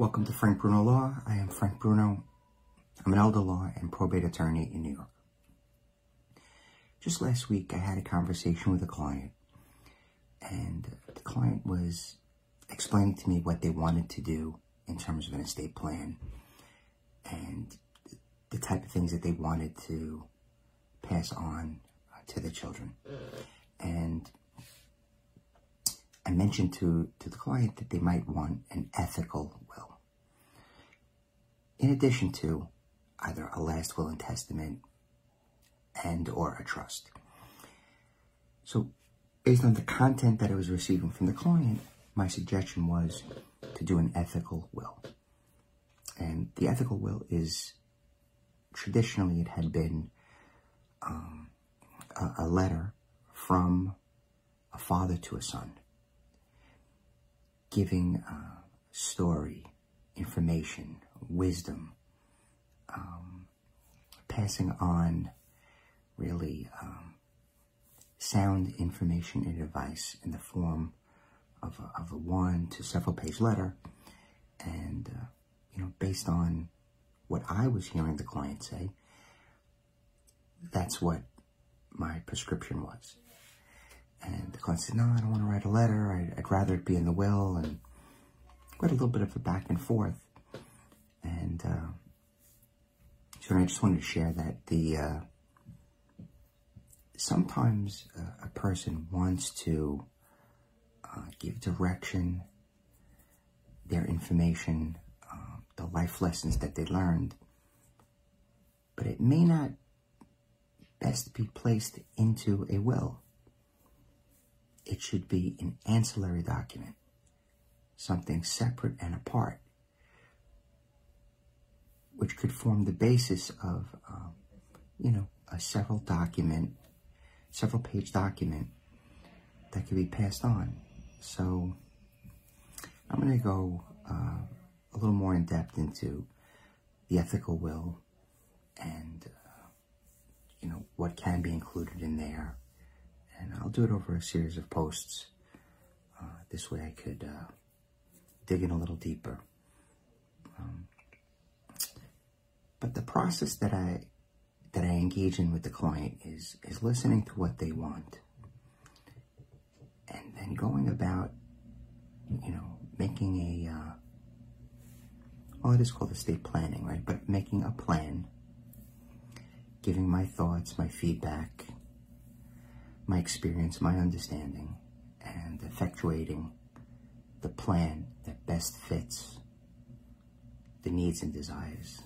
Welcome to Frank Bruno Law. I am Frank Bruno. I'm an elder law and probate attorney in New York. Just last week, I had a conversation with a client, and the client was explaining to me what they wanted to do in terms of an estate plan and the type of things that they wanted to pass on to the children. And I mentioned to, to the client that they might want an ethical will. In addition to either a last will and testament and or a trust. So based on the content that I was receiving from the client, my suggestion was to do an ethical will. And the ethical will is traditionally it had been um, a, a letter from a father to a son giving uh, story, information, wisdom, um, passing on really um, sound information and advice in the form of a, of a one to several page letter. And, uh, you know, based on what I was hearing the client say, that's what my prescription was. And the client said, no, I don't want to write a letter. I'd, I'd rather it be in the will. And quite a little bit of a back and forth. And uh, so I just wanted to share that the uh, sometimes uh, a person wants to uh, give direction, their information, uh, the life lessons that they learned, but it may not best be placed into a will it should be an ancillary document, something separate and apart, which could form the basis of, um, you know, a several document, several page document that could be passed on. So I'm going to go uh, a little more in depth into the ethical will and, uh, you know, what can be included in there and I'll do it over a series of posts. Uh, this way I could uh, dig in a little deeper. Um, but the process that I that I engage in with the client is is listening to what they want, and then going about, you know, making a uh, well, it is called estate planning, right? But making a plan, giving my thoughts, my feedback, my experience, my understanding, and effectuating the plan that best fits the needs and desires